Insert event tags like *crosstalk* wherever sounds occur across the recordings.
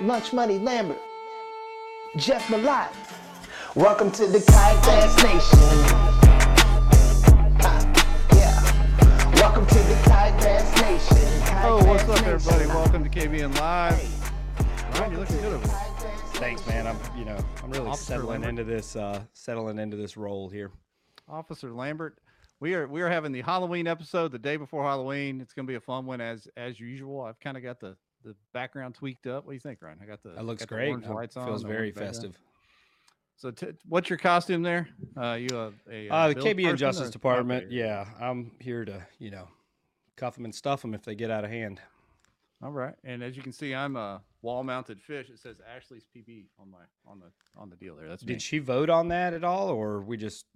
Lunch Money Lambert, Jeff Malott. Welcome to the Kayak Bass Nation. Ah, yeah. Welcome to the Kayak Bass Nation. Kayak Oh, what's up, everybody? Welcome to KBN Live. Ryan, you're looking good over there. Thanks, man. I'm you know I'm really Officer settling Lambert. into this uh settling into this role here. Officer Lambert. We are we are having the Halloween episode the day before Halloween. It's going to be a fun one as as usual. I've kind of got the the background tweaked up. What do you think, Ryan? I got the That looks got the great. orange Um, lights on. Feels very festive. So, t- what's your costume there? Uh, you a, a Uh, the build KBN Justice Department. Yeah, I'm here to you know cuff them and stuff them if they get out of hand. All right. And as you can see, I'm a wall-mounted fish. It says Ashley's PB on my on the on the deal there. That's me. Did she vote on that at all, or are we just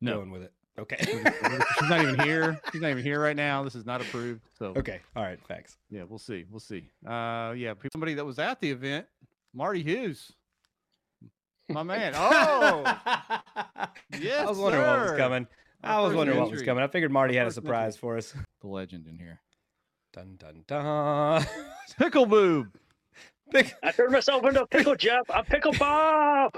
No. going with it? Okay. *laughs* She's not even here. She's not even here right now. This is not approved. So okay. All right. Thanks. Yeah, we'll see. We'll see. Uh, yeah, somebody that was at the event, Marty Hughes, my man. *laughs* Oh, yes, I was wondering what was coming. Our I was first wondering what was coming. I figured Marty Our had a first entry. surprise for us. the legend in here. Dun dun dun. *laughs* Pickle boob. Pick- I turned myself into a pickle, Jeff. I'm Pickle Bob.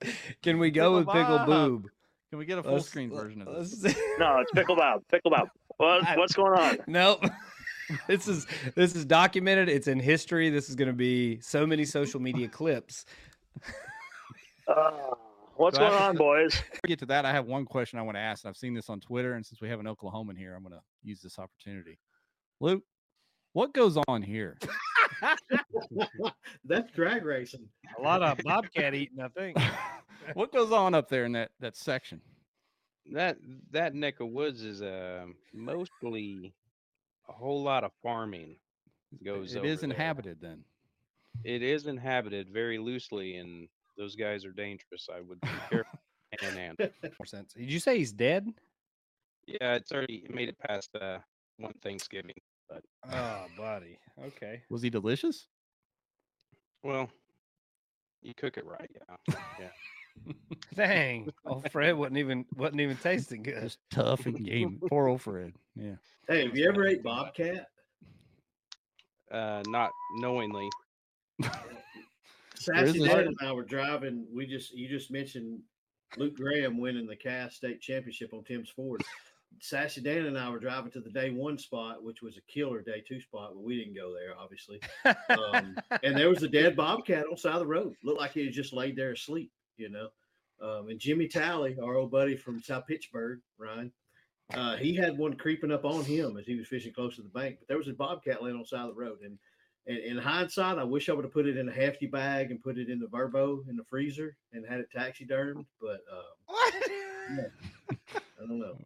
*laughs* Can we go Pickle with pickle Bob. boob? Can we get a full Let's- screen version of this? *laughs* No, it's Pickle Bob. Pickle Bob. What, what's going on? Nope. *laughs* this is this is documented. It's in history. This is going to be so many social media clips. Uh, what's So going on, the- boys? Before we get to that, I have one question I want to ask. I've seen this on Twitter, and since we have an Oklahoman here, I'm going to use this opportunity. Luke, what goes on here? *laughs* That's drag racing. A lot of bobcat eating, I think. *laughs* what goes on up there in that that section? that that neck of woods is uh, mostly a whole lot of farming goes It over is there. inhabited then. It is inhabited very loosely, and those guys are dangerous. I would be careful. *laughs* and in hand. More sense. Did you say he's dead? Yeah, it's already made it past uh, one Thanksgiving. Oh, buddy. Okay. Was he delicious? Well, you cook it right, yeah. Yeah. *laughs* Dang. Oh, Fred wasn't even wasn't even tasting good. Just tough and *laughs* game. Poor old Fred. Yeah. Hey, have you ever ate bobcat? Uh, not knowingly. Sassy is Dad and I were driving. We just you just mentioned Luke Graham winning the Cass State Championship on Tim's Ford. Sassy Dan and I were driving to the day one spot, which was a killer day two spot, but we didn't go there, obviously. Um, *laughs* and there was a dead bobcat on the side of the road. Looked like he had just laid there asleep, you know. Um, and Jimmy Talley, our old buddy from South Pittsburg, Ryan, uh, he had one creeping up on him as he was fishing close to the bank. But there was a bobcat laying on the side of the road. And, and in hindsight, I wish I would have put it in a hefty bag and put it in the Verbo in the freezer and had it taxidermed. But um, I don't know.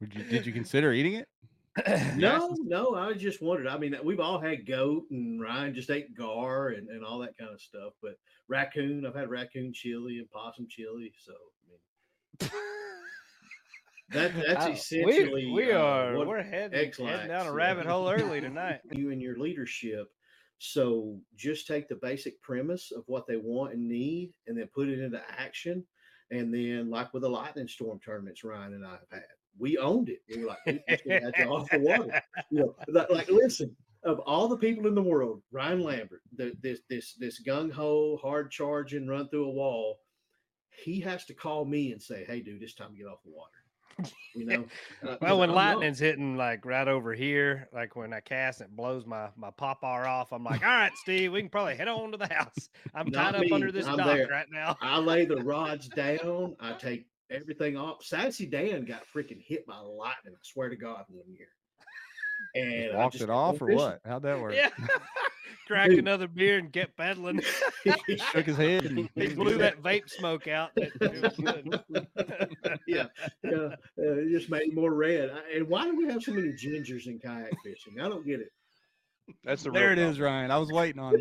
Would you, did you consider eating it? *clears throat* No, no, I just wondered. I mean, we've all had goat and Ryan just ate gar and, and all that kind of stuff. But raccoon, I've had raccoon chili and possum chili. So, I mean, that, that's essentially we, we uh, are we're heading, heading down a rabbit hole early *laughs* tonight. you and your leadership. So just take the basic premise of what they want and need and then put it into action. And then, like with the lightning storm tournaments, Ryan and I have had, we owned it. We were like, "Dude, this gonna have off the water. *laughs* You know, like, like, listen, of all the people in the world, Ryan Lambert, the, this this this gung ho, hard charging, run through a wall, he has to call me and say, "Hey, dude, it's time to get off the water." You know. Uh, *laughs* Well, when I'm lightning's hitting like right over here, like when I cast and it blows my my pop R off, I'm like, all right, Steve, we can probably head on to the house. I'm Not tied up under this I'm dock there. right now. I lay the *laughs* rods down. I take everything off. Sassy Dan got freaking hit by lightning. I swear to God, one year. And I Walked just it off on or what? How'd that work? Yeah. *laughs* Cracked Dude. another beer and kept pedaling. he *laughs* Shook his head. And *laughs* he blew that vape smoke out. That, it was good. yeah, yeah, uh, it just made it more red. I- And why do we have so many gingers in kayak fishing? I don't get it. That's the There it real is, Ryan. I was waiting on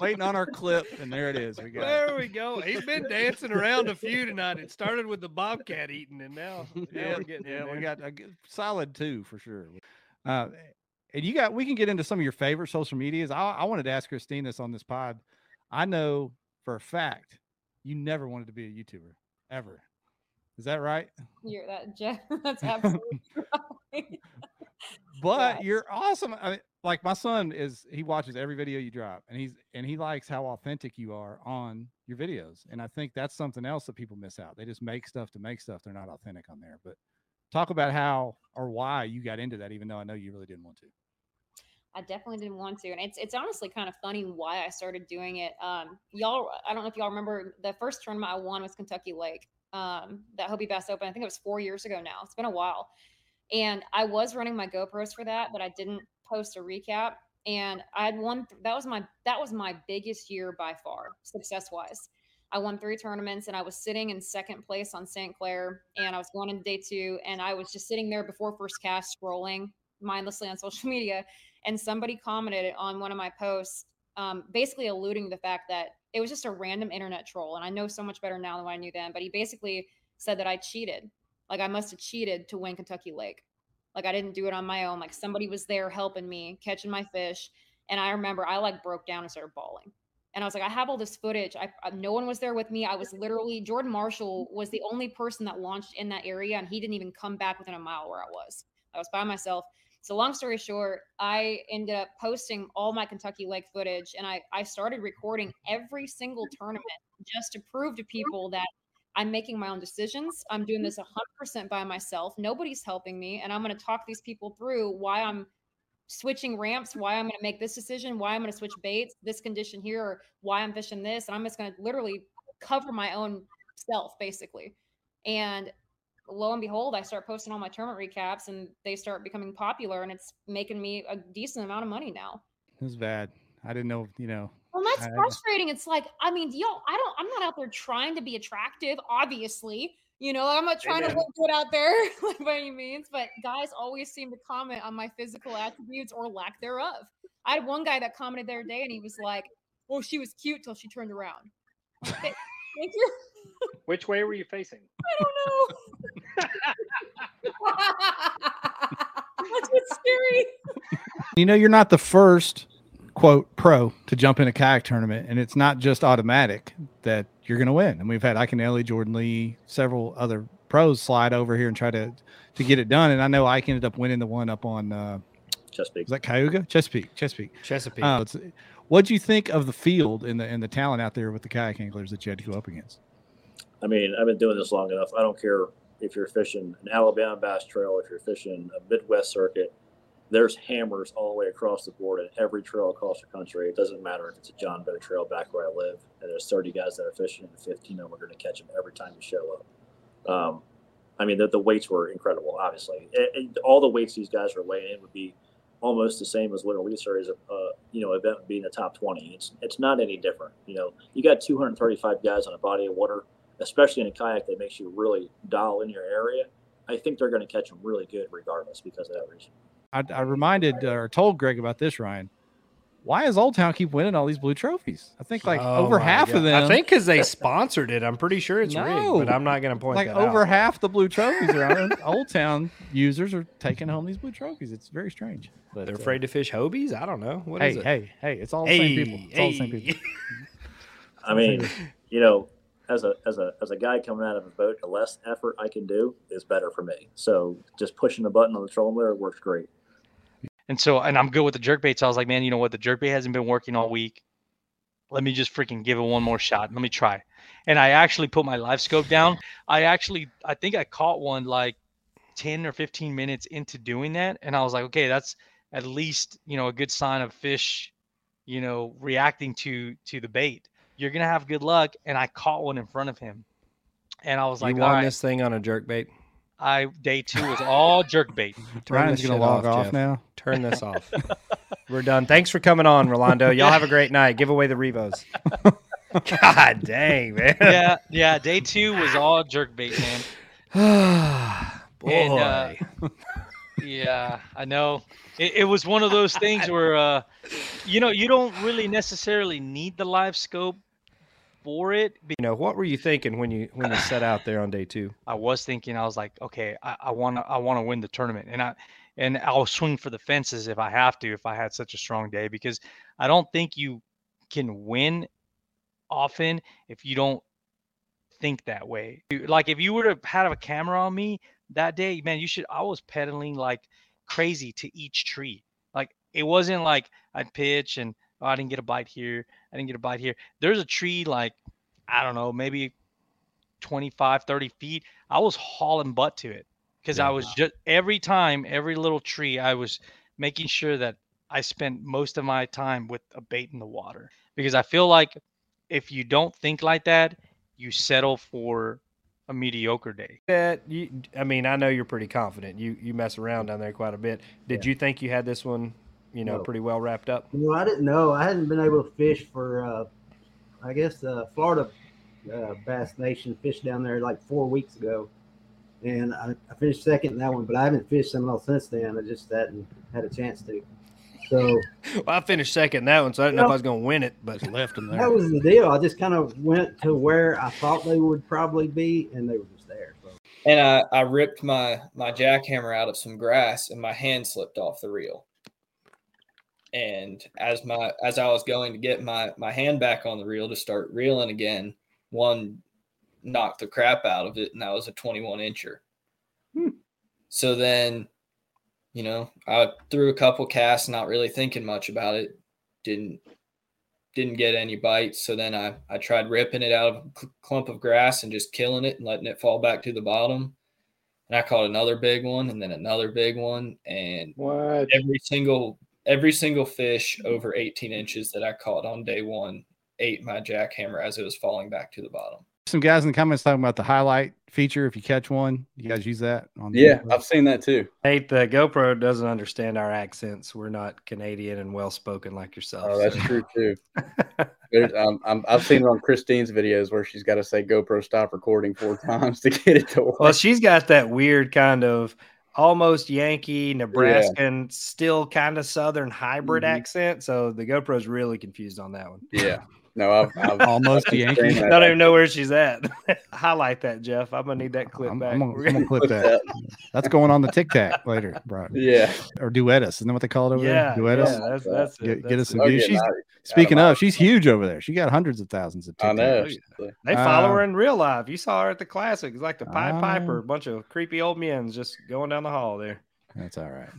waiting on our clip, and there it is. We got it. There we go. He's been dancing around a few tonight. It started with the bobcat eating, and now, now Yeah, we're getting yeah, we there. got a g- solid two for sure. Uh, and you got we can get into some of your favorite social medias. I, I wanted to ask Christine this on this pod. I know for a fact you never wanted to be a YouTuber ever. Is that right? You're that Jeff. *laughs* That's *laughs* absolutely right. But Yeah. you're awesome. I mean, like my son is he watches every video you drop and he's and he likes how authentic you are on your videos and i think that's something else that people miss out they just make stuff to make stuff they're not authentic on there but talk about how or why you got into that even though i know you really didn't want to I definitely didn't want to, and it's it's honestly kind of funny why I started doing it. Um, y'all, I don't know if y'all remember the first tournament I won was Kentucky Lake, um, that Hobie Bass Open. I think it was four years ago now. It's been a while, and I was running my GoPros for that, but I didn't post a recap. And I had won. That was my that was my biggest year by far, success wise. I won three tournaments, and I was sitting in second place on St. Clair, and I was going into day two, and I was just sitting there before first cast, scrolling mindlessly on *laughs* social media and somebody commented on one of my posts um, basically alluding to the fact that it was just a random internet troll and i know so much better now than i knew then but he basically said that i cheated like i must have cheated to win kentucky lake like i didn't do it on my own like somebody was there helping me catching my fish and i remember i like broke down and started bawling. And i was like i have all this footage. I, I no one was there with me. I was literally jordan marshall was the *laughs* only person that launched in that area and he didn't even come back within a mile where i was. I was by myself. So long story short, I ended up posting all my Kentucky Lake footage and I, I started recording *laughs* every single tournament just to prove to people that I'm making my own decisions. I'm doing mm-hmm. this 100% by myself. Nobody's helping me. And I'm going to talk these people through why I'm switching ramps, why I'm going to make this decision, why I'm going to switch baits, this condition here, or why I'm fishing this. And I'm just going to literally cover my own self, basically. And lo and behold, I start posting all my tournament recaps and they start becoming popular and it's making me a decent amount of money now. It was bad. I didn't know, you know. Well, that's frustrating. It's like, I mean, yo, I don't, I'm not out there trying to be attractive, obviously. You know, I'm not trying to Amen. look good out there *laughs* like by any means, but guys always seem to comment on my physical attributes or lack thereof. I had one guy that commented the other day and he was like, Well, she was cute till she turned around. I'm like, "Th- Thank you. Which way were you facing? I don't know. *laughs* *laughs* That's what's scary. You know, you're not the first quote pro to jump in a kayak tournament, and it's not just automatic that you're going to win. And we've had Iaconelli, Jordan Lee, several other pros slide over here and try to to get it done. And I know Ike ended up winning the one up on uh, Chesapeake. was that Cayuga, Chesapeake, Chesapeake. Chesapeake. Uh, what'd you think of the field and the and the talent out there with the kayak anglers that you had to go up against? I mean, I've been doing this long enough. I don't care if you're fishing an Alabama bass trail, if you're fishing a Midwest circuit. There's hammers all the way across the board at every trail across the country. It doesn't matter if it's a John Doe trail back where I live, and there's 30 guys that are fishing, and 15 of them are going to catch them every time you show up. Um, I mean, the, the weights were incredible. Obviously, It- it- all the weights these guys are laying in would be almost the same as what Elite Series, uh, you know, event would be in the top 20. It's it's not any different. You know, you got 235 guys on a body of water especially in a kayak that makes you really dial in your area, I think they're going to catch them really good regardless because of that reason. I, I reminded uh, or told Greg about this, Ryan. Why does Old Town keep winning all these blue trophies? I think like Oh over half God. of them. I think because they sponsored it. I'm pretty sure it's rigged, but I'm not going to point like that over out. half the blue trophies around Old Town users are taking home these blue trophies. It's very strange. But They're uh, afraid to fish Hobies. I don't know. What is hey, it? hey, hey! It's all the same people. It's all the same hey. people. *laughs* I mean, you know, as a as a as a guy coming out of a boat, the less effort I can do is better for me. So just pushing the button on the trolling motor works great. And so, and I'm good with the jerk bait. So I was like, man, you know what? The jerk bait hasn't been working all week. Let me just freaking give it one more shot. Let me try. And I actually put my live scope down. I actually, I think I caught one like 10 or 15 minutes into doing that. And I was like, okay, that's at least, you know, a good sign of fish, you know, reacting to, to the bait. You're going to have good luck. And I caught one in front of him. And I was like, you won right, this thing on a jerk bait. I, day two was all jerk bait. *laughs* Turn Ryan's gonna log off Jeff. now. Turn this *laughs* off. We're done. Thanks for coming on, Rolando. Y'all have a great night. Give away the Revos. *laughs* God dang, man. yeah. Yeah. Day two was all jerk bait, man. Boy. *sighs* And, uh, Yeah, I know. It, it was one of those things where, uh, you know, you don't really necessarily need the live scope for it. you know, what were you thinking when you when you set out there on day two? *sighs* I was thinking, I was like, okay, I want to, I want to win the tournament, and I, and I'll swing for the fences if I have to, if I had such a strong day, because I don't think you can win often if you don't think that way. Like if you were to have a camera on me that day, man, you should. I was pedaling like crazy to each tree. Like it wasn't like I'd pitch and oh, I didn't get a bite here. I didn't get a bite here. There's a tree like, I don't know, maybe 25, 30 feet. I was hauling butt to it because I was just every time, every little tree, I was making sure that I spent most of my time with a bait in the water because I feel like if you don't think like that, you settle for a mediocre day. That you, I mean, I know you're pretty confident. You you mess around down there quite a bit. Did you think you had this one, you know, No. pretty well wrapped up? Well, I didn't know. I hadn't been able to fish for, uh, I guess, uh, Florida uh, Bass Nation fished down there like four weeks ago, and I, I finished second in that one. But I haven't fished Seminole since then. I just hadn't had a chance to. So *laughs* Well, I finished second in that one, so I didn't know if I was going to win it, but left them there. that was the deal. I just kind of went to where I thought they would probably be, and they were just there. So and I, I ripped my my jackhammer out of some grass and my hand slipped off the reel and as my as i was going to get my my hand back on the reel to start reeling again one knocked the crap out of it and that was a 21 incher. Hmm. So then you know i threw a couple casts not really thinking much about it. Didn't didn't get any bites. So then i i tried ripping it out of a cl- clump of grass and just killing it and letting it fall back to the bottom. And i caught another big one and then another big one. And what? every single every single fish over 18 inches that i caught on day one ate my jackhammer as it was falling back to the bottom Some guys in the comments talking about the highlight feature. If you catch one, you guys use that on the Yeah, GoPro? I've seen that too. Nate, the GoPro doesn't understand our accents. We're not Canadian and well spoken like yourself. Oh, that's so- true too. *laughs* Um, I'm, I've seen it on Christine's videos where she's got to say GoPro stop recording four *laughs* times to get it to work. Well, she's got that weird kind of almost Yankee, Nebraskan, still kind of Southern hybrid Mhm. accent. So the GoPro's really confused on that one. yeah, *laughs* no, I've, *laughs* I've Almost I've Yankee. I don't even know where she's at. *laughs* Highlight that, Jeff. I'm gonna need that clip I'm, back. I'm gonna, We're I'm gonna gonna- clip that. That's going on the Tic Tac later, bro. Yeah, Or duettus. Isn't that what they call it over yeah, there? Duettus. yeah, that's that's it. Get, get us some Oh, views. yeah, She's no, speaking out of of, she's huge over there. She got hundreds of thousands of I know. They follow Uh, her in real life. You saw her at the classic. It's like the Pied Ah. Piper, a bunch of creepy old men just going down the hall there. That's all right.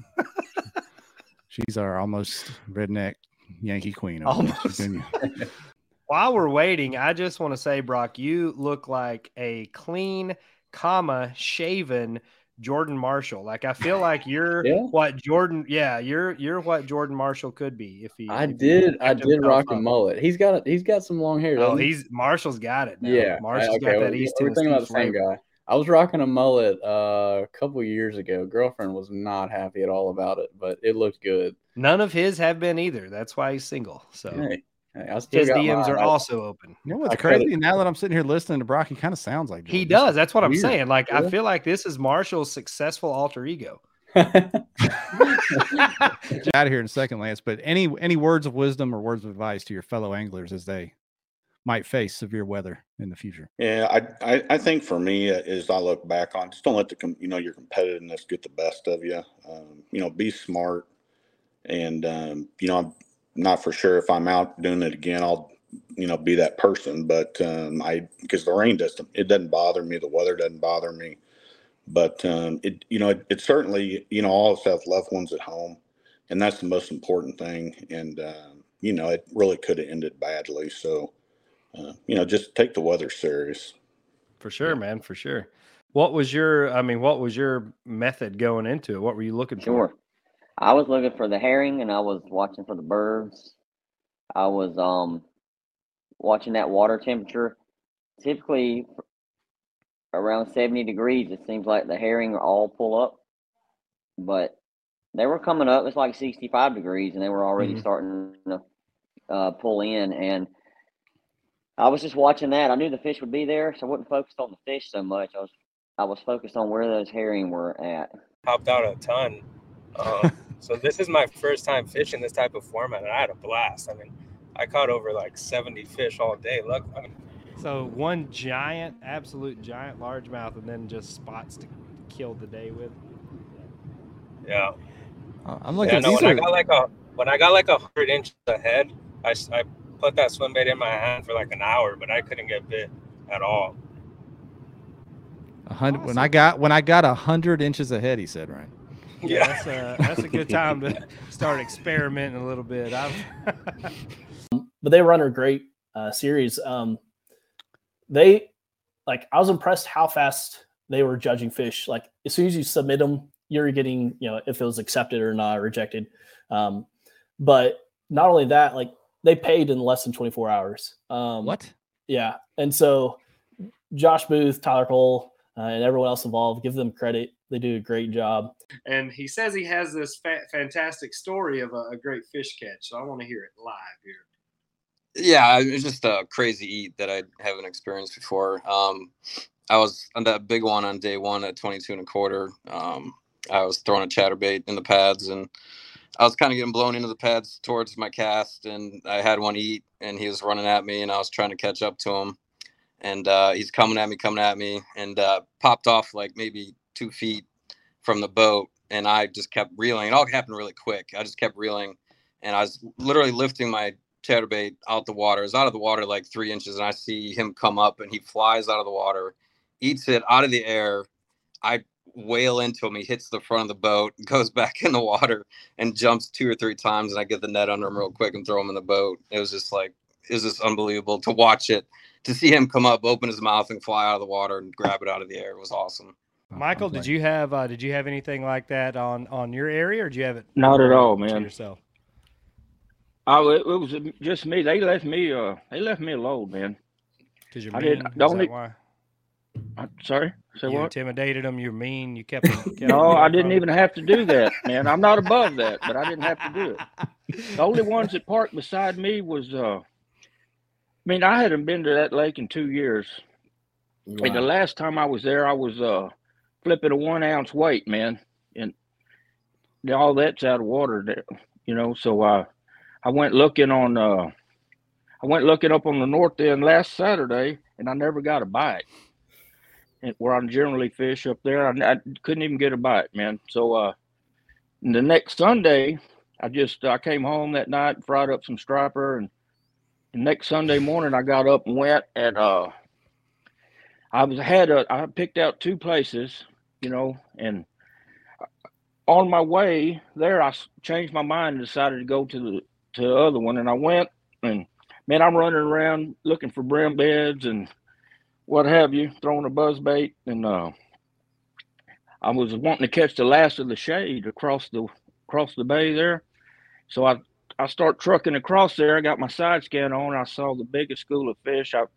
she's our almost redneck Yankee queen. over there. She's Almost. While we're waiting, I just want to say, Brock, you look like a clean, comma shaven Jordan Marshall. Like I feel like *laughs* you're Yeah. what Jordan. Yeah, you're you're what Jordan Marshall could be if he. I if he did. I did rock a mullet. He's got a, he's got some long hair. Oh, doesn't he? he's Marshall's got it. Now. yeah. Marshall's I- got okay, that well, East We're thinking about the same guy. I was rocking a mullet uh, a couple years ago. Girlfriend was not happy at all about it, but it looked good. None of his have been either. That's why he's single. So Hey, hey, I still his DMs are also open. You know what's I cut it. crazy? Now that I'm sitting here listening to Brock, he kind of sounds like He does. That's what I'm saying. Like I feel like this is Marshall's successful alter ego. *laughs* out of here in a second, Lance. But any any words of wisdom or words of advice to your fellow anglers as they might face severe weather in the future? Yeah, I, I, I think for me, uh, as I look back on, just don't let the com- you know your competitiveness get the best of you. Um, you know, be smart, and um, you know, I'm not for sure if I'm out doing it again, I'll you know be that person. But um, I because the rain doesn't it doesn't bother me, the weather doesn't bother me, but um, it you know it, it certainly you know all of us have loved ones at home, and that's the most important thing. And um, you know, it really could have ended badly. So uh, you know, just take the weather serious. For sure, man, for sure. What was your I mean, what was your method going into it? What were you looking for? Sure. I was looking for the herring and I was watching for the birds. I was um watching that water temperature. Typically around 70 degrees, it seems like the herring all pull up. But they were coming up, it's like 65 degrees, and they were already Mhm. starting to uh, pull in. And I was just watching that. I knew the fish would be there, so I wasn't focused on the fish so much. I was I was focused on where those herring were at. Hopped out a ton. Um, so this is my first time fishing this type of format, and I had a blast. I mean, I caught over like 70 fish all day. Look, I mean, So one giant, absolute giant largemouth, and then just spots to kill the day with. yeah. Uh, I'm Yeah, looking. no, these when I are got like a when I got like a hundred inches ahead, I put that swim bait in my hand for like an hour, but I couldn't get bit at all. a hundred. When I got when I got a hundred inches ahead, he said, right? Yeah, that's a that's a good time to start experimenting a little bit. But they run a great uh, series. Um, they like I was impressed how fast they were judging fish. Like as soon as you submit them, you're getting you know if it was accepted or not rejected. Um, but not only that, like they paid in less than 24 hours. Um, what? Yeah, and so Josh Booth, Tyler Cole, uh, and everyone else involved, give them credit. They do a great job. And he says he has this fa- fantastic story of a, a great fish catch. So I want to hear it live here. Yeah, it's just a crazy eat that I haven't experienced before. Um, I was on that big one on day one at 22 and a quarter. Um, I was throwing a chatterbait in the pads and I was kind of getting blown into the pads towards my cast and I had one eat and he was running at me and I was trying to catch up to him and uh, he's coming at me, coming at me and uh, popped off like maybe two feet from the boat and I just kept reeling. It all happened really quick. I just kept reeling and I was literally lifting my chatterbait out the water. It's out of the water like three inches, and I see him come up and he flies out of the water, eats it out of the air. I wail into him. He hits the front of the boat, *laughs* goes back in the water, and jumps two or three times. And I get the net under him real quick and throw him in the boat. It was just like it was just unbelievable to watch it, to see him come up, open his mouth, and fly out of the water and grab it out of the air. It was awesome. Michael, did you have uh, did you have anything like that on on your area, or did you have it? Not at all, man. Yourself. Oh, it, it was just me. They left me. Uh, they left me alone, man. Because you're I mean. didn't. Is The that why? I'm sorry. Say you what? intimidated them. You're mean. You kept. them- kept No, them I didn't even have to do that, man. I'm not above that, but I didn't have to do it. The only ones that parked beside me was. uh I mean, I hadn't been to that lake in two years. And the last time I was there, I was uh flipping a one ounce weight, man, and all that's out of water there, you know. So uh, I went looking on. uh I went looking up on the north end last Saturday, and I never got a bite. And where I generally fish up there, I, I couldn't even get a bite, man. So uh, the next Sunday, I just I came home that night, fried up some striper, and next Sunday morning I got up and went and uh I was had a I picked out two places, you know, and on my way there, I changed my mind and decided to go to the to the other one and I went and man I'm running around looking for brim beds and what have you, throwing a buzz bait and uh I was wanting to catch the last of the shade across the across the bay there. So I I start trucking across there. I got my side scan on. I saw the biggest school of fish I've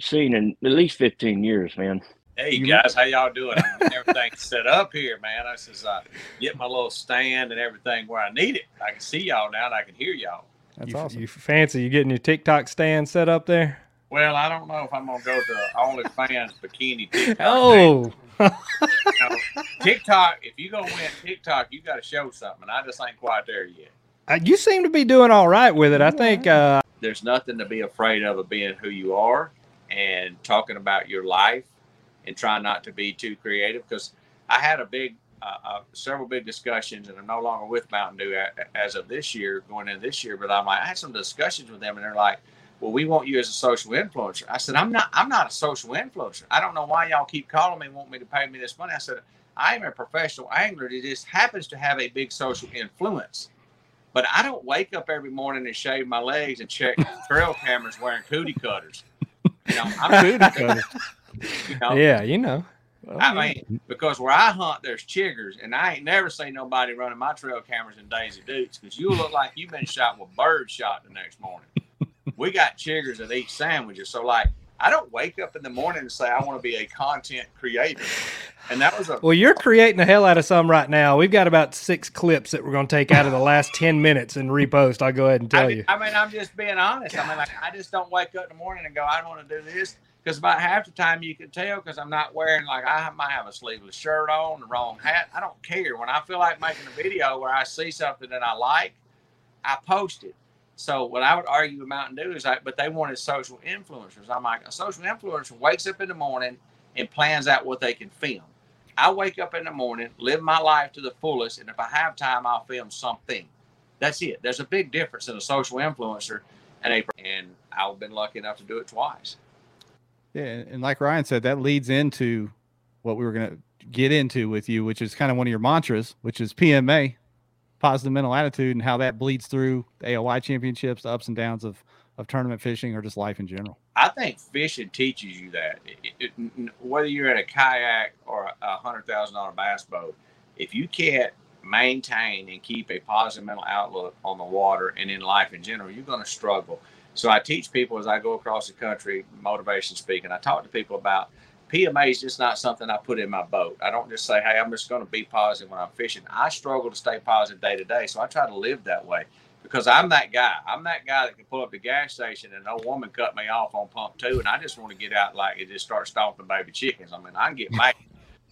seen in at least 15 years, man. Hey guys, how y'all doing? Everything's set up here, man. I says I get my little stand and everything where I need it. I can see y'all now and I can hear y'all. That's You- awesome. You fancy? You getting your TikTok stand set up there? Well, I don't know if I'm gonna go to OnlyFans bikini TikTok. *laughs* Oh, You know, TikTok. If you gonna win TikTok, you got to show something. I just ain't quite there yet. You seem to be doing all right with it. I think. Uh, There's nothing to be afraid of of being who you are and talking about your life and trying not to be too creative. Because I had a big, uh, uh, several big discussions, and I'm no longer with Mountain Dew as of this year, going into this year. But I'm like, I had some discussions with them, and they're like, "Well, we want you as a social influencer." I said, "I'm not. I'm not a social influencer. I don't know why y'all keep calling me, and want me to pay me this money." I said, "I am a professional angler that just happens to have a big social influence." But I don't wake up every morning and shave my legs and check trail cameras wearing cootie cutters. You know, I'm Cootie cutters. *laughs* You know, yeah, you know. I mean, because where I hunt, there's chiggers, and I ain't never seen nobody running my trail cameras in Daisy Dukes because you look like you've been shot with bird shot the next morning. we got chiggers that eat sandwiches, so like I don't wake up in the morning and say I want to be a content creator, and that was a Well, you're creating the hell out of some right now. We've got about six clips that we're going to take out of the last *laughs* 10 minutes and repost. I'll go ahead and tell I, you. I mean, I'm just being honest. I mean, like, I just don't wake up in the morning and go, I want to do this. Because about half the time you can tell because I'm not wearing, like, I might have a sleeveless shirt on, the wrong hat. I don't care. When I feel like making a video where I see something that I like, I post it. So what I would argue with Mountain Dew is like, but they wanted social influencers. I'm like, a social influencer wakes up in the morning and plans out what they can film. I wake up in the morning, live my life to the fullest, and if I have time, I'll film something. That's it. There's a big difference in a social influencer and a and I've been lucky enough to do it twice. Yeah, and like Ryan said, that leads into what we were to get into with you, which is kind of one of your mantras, which is PMA, positive mental attitude and how that bleeds through the AOY championships, the ups and downs of of tournament fishing or just life in general. I think fishing teaches you that. It, it, whether you're in a kayak or a- a hundred thousand dollar bass boat, if you can't maintain and keep a positive mental outlook on the water and in life in general, you're going to struggle. So I teach people as I go across the country, motivation speaking. I talk to people about PMA is just not something I put in my boat. I don't just say, "Hey, I'm just going to be positive when I'm fishing." I struggle to stay positive day to day, so I try to live that way because I'm that guy. I'm that guy that can pull up the gas station and no woman cut me off on pump two, and I just want to get out like it just start stomping baby chickens. I mean, I can get *laughs* mad.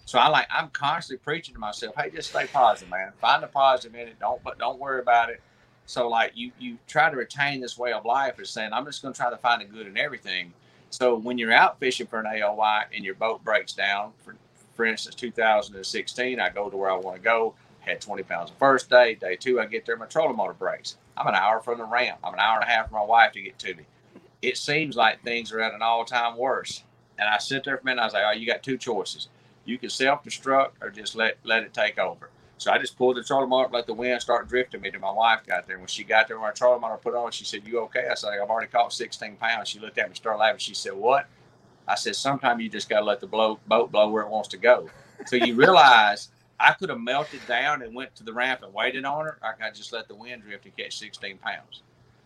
So I like I'm constantly preaching to myself, hey, just stay positive, man. Find the positive in it. Don't but don't worry about it. So like you you try to retain this way of life is saying I'm just gonna try to find the good in everything. So when you're out fishing for an AOY and your boat breaks down, for for instance, 2016, I go to where I want to go. Had 20 pounds the first day. Day two, I get there, my trolling motor breaks. I'm an hour from the ramp. I'm an hour and a half from my wife to get to me. It seems like things are at an all-time worst. And I sit there for a minute. I was like, "Oh, you got two choices. You can self-destruct or just let let it take over." So I just pulled the trolling motor, let the wind start drifting me till my wife got there. When she got there, when my trolling motor put on, she said, "You okay?" I said, "I've already caught 16 pounds." She looked at me, started laughing. She said, "What?" I said, "Sometimes you just got to let the blow, boat blow where it wants to go." So you realize I could have melted down and went to the ramp and waited on her. I could just let the wind drift and catch 16 pounds.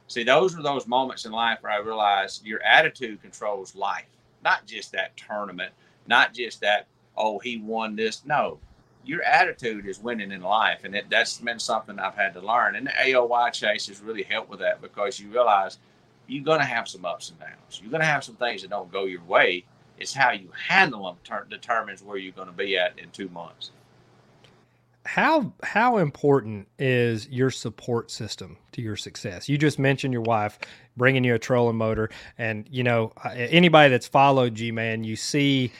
See, those are those moments in life where I realized your attitude controls life, not just that tournament, not just that, oh, he won this. No, your attitude is winning in life. And it, that's been something I've had to learn. And the AOY chase has really helped with that because you realize you're going to have some ups and downs. You're going to have some things that don't go your way. It's how you handle them ter- determines where you're going to be at in two months. how how important is your support system to your success you just mentioned your wife bringing you a trolling motor and you know uh, anybody that's followed g-man you see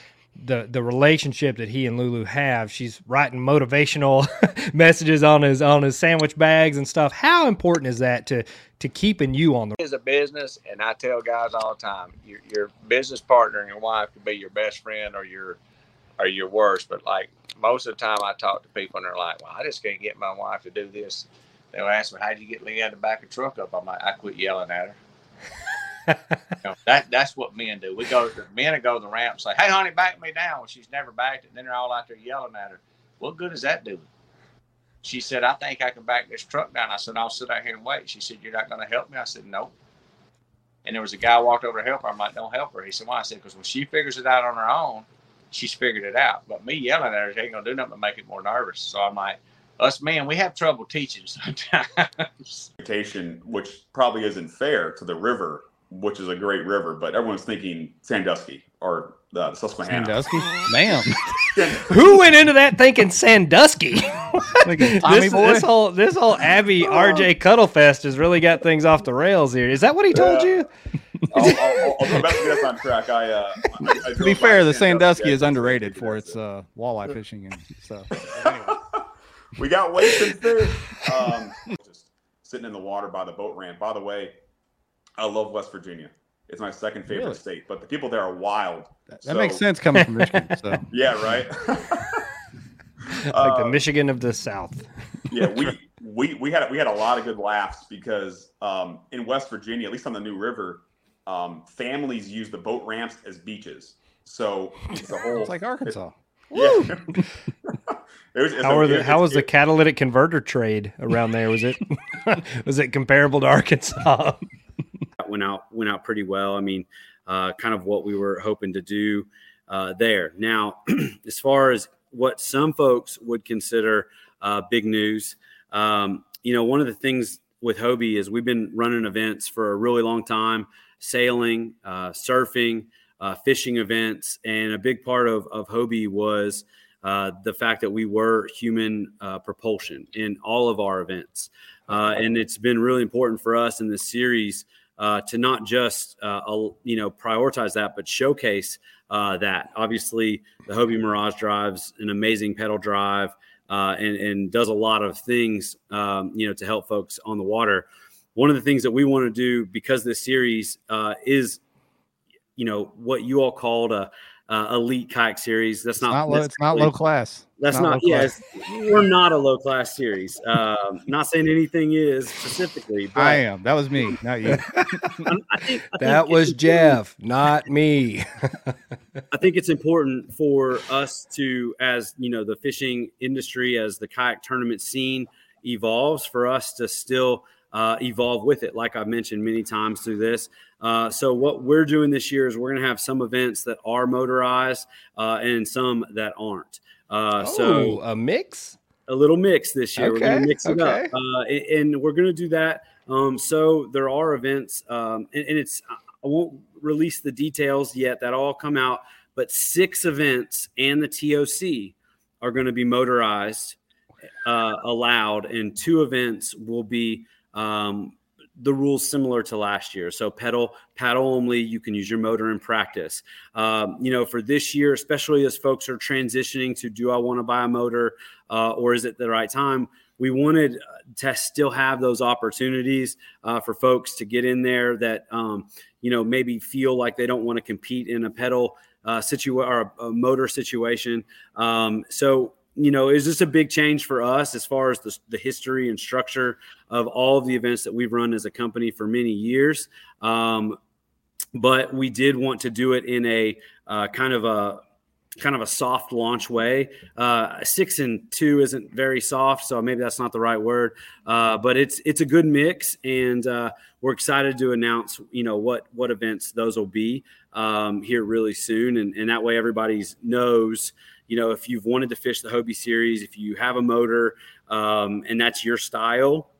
the the relationship that he and lulu have she's writing motivational *laughs* messages on his on his sandwich bags and stuff how important is that to to keeping you on the is a business, and I tell guys all the time, your, your business partner and your wife could be your best friend or your or your worst. But like most of the time, I talk to people and they're like, "Well, I just can't get my wife to do this." They'll ask me, "How'd you get Leanne to back a truck up?" I'm like, "I quit yelling at her." That that's what men do. We go the men go to the ramp and say, "Hey, honey, back me down." Well, she's never backed it. And then they're all out there yelling at her. What good is that doing? She said, I think I can back this truck down. I said, I'll sit out here and wait. She said, You're not going to help me? I said, No. And there was a guy walked over to help her. I'm like, Don't help her. He said, Why? I said, Because when she figures it out on her own, she's figured it out. But me yelling at her ain't going to do nothing but make it more nervous. So I'm like, Us men, we have trouble teaching sometimes. Which probably isn't fair to the river, which is a great river, but everyone's thinking Sandusky or uh, the Susquehanna. Sandusky? Damn. *laughs* Who went into that thinking Sandusky? *laughs* Thinking Tommy this, boy? this whole this whole Abby RJ Cuddlefest has really got things off the rails here. Is that what he told Yeah. you? I'll, I'll, I'll, I'll get us on track. I, uh, I, I to be fair, the Sandusky. Sandusky is underrated for it's its uh, walleye fishing and stuff. *laughs* we got wasted fish. Um, just sitting in the water by the boat ramp. By the way, I love West Virginia. It's my second favorite Really? state, but the people there are wild. That makes sense coming from Michigan. So *laughs* yeah, right. *laughs* *laughs* like the Uh, Michigan of the South. yeah, we we we had we had a lot of good laughs because um, in West Virginia, at least on the New River, um, families use the boat ramps as beaches. So it's a whole. It's like Arkansas. yeah. it was, How a- the how was the catalytic converter trade around there? Was it was it comparable to Arkansas? Went out went out pretty well. I mean, uh, kind of what we were hoping to do uh, there. Now, *clears throat* as far as what some folks would consider uh, big news, um, you know, one of the things with Hobie is we've been running events for a really long time, sailing, uh, surfing, uh, fishing events, and a big part of of Hobie was. Uh, the fact that we were human propulsion in all of our events. And it's been really important for us in this series uh, to not just uh, you know prioritize that, but showcase uh, that. Obviously, the Hobie Mirage drives an amazing pedal drive uh, and, and does a lot of things um, you know to help folks on the water. One of the things that we want to do because this series uh, is you know what you all called a uh, elite kayak series. That's not, not low, it's not low class. That's It's not, low yeah. class. we're not a low class series. Um, not saying anything is specifically. *laughs* But I am. That was me, not you. *laughs* I think That was Jeff, not me. *laughs* I think it's important for us to, as you know, the fishing industry, as the kayak tournament scene evolves, for us to still uh, evolve with it. Like I've mentioned many times through this. Uh, so what we're doing this year is we're going to have some events that are motorized uh, and some that aren't. Uh, so Oh, a mix. a little mix this year. We're going to mix it okay. up, uh, and, and we're going to do that. Um, so there are events, um, and, and it's I won't release the details yet. That all come out, but six events and the TOC are going to be motorized, uh, allowed, and two events will be um, the rules similar to last year. So pedal, paddle only. You can use your motor in practice. Um, you know, for this year, especially as folks are transitioning to, do I want to buy a motor uh, or is it the right time? We wanted uh, to still have those opportunities uh, for folks to get in there that um, you know maybe feel like they don't want to compete in a pedal uh, situation or a, a motor situation. Um, so you know, is this a big change for us as far as the, the history and structure of all of the events that we've run as a company for many years? Um, but we did want to do it in a uh, kind of a kind of a soft launch way. Uh, six and two isn't very soft, so maybe that's not the right word. Uh, but it's it's a good mix, and uh, we're excited to announce you know what what events those will be um, here really soon, and, and that way everybody knows. You know, if you've wanted to fish the Hobie series, if you have a motor um, and that's your style,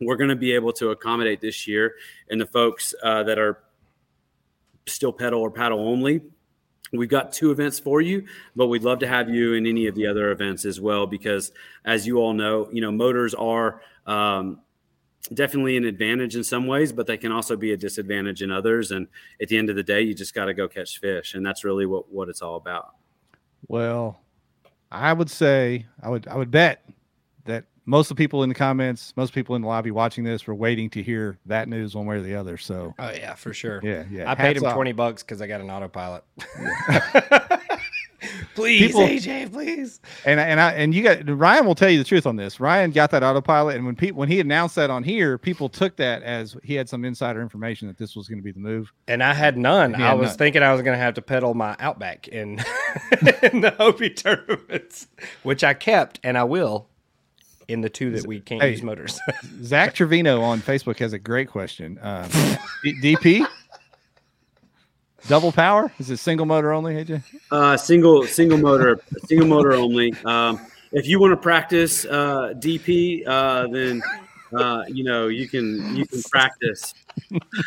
we're going to be able to accommodate this year. And the folks uh, that are still pedal or paddle only, we've got two events for you, but we'd love to have you in any of the other events as well, because as you all know, you know, motors are um, definitely an advantage in some ways, but they can also be a disadvantage in others. And at the end of the day, you just got to go catch fish. And that's really what, what it's all about. Well, I would say I would I would bet that most of the people in the comments, most people in the lobby watching this were waiting to hear that news one way or the other. So Oh yeah, for sure. Yeah, yeah. I paid him off. twenty bucks because I got an autopilot. *laughs* *laughs* please, People- AJ, please. And I- and I and you got Ryan will tell you the truth on this. Ryan got that autopilot, and when people when he announced that on here, people took that as he had some insider information that this was going to be the move. And I had none. He I was none. thinking I was going to have to pedal my Outback in, *laughs* in the Hobie tournaments, which I kept and I will in the two that we can't Hey, use motors. *laughs* Zach Trevino on Facebook has a great question. Um, D- DP double power is it single motor only? AJ? Uh, single single motor, single motor only. Um, if you want to practice uh, DP, uh, then uh, you know you can you can practice.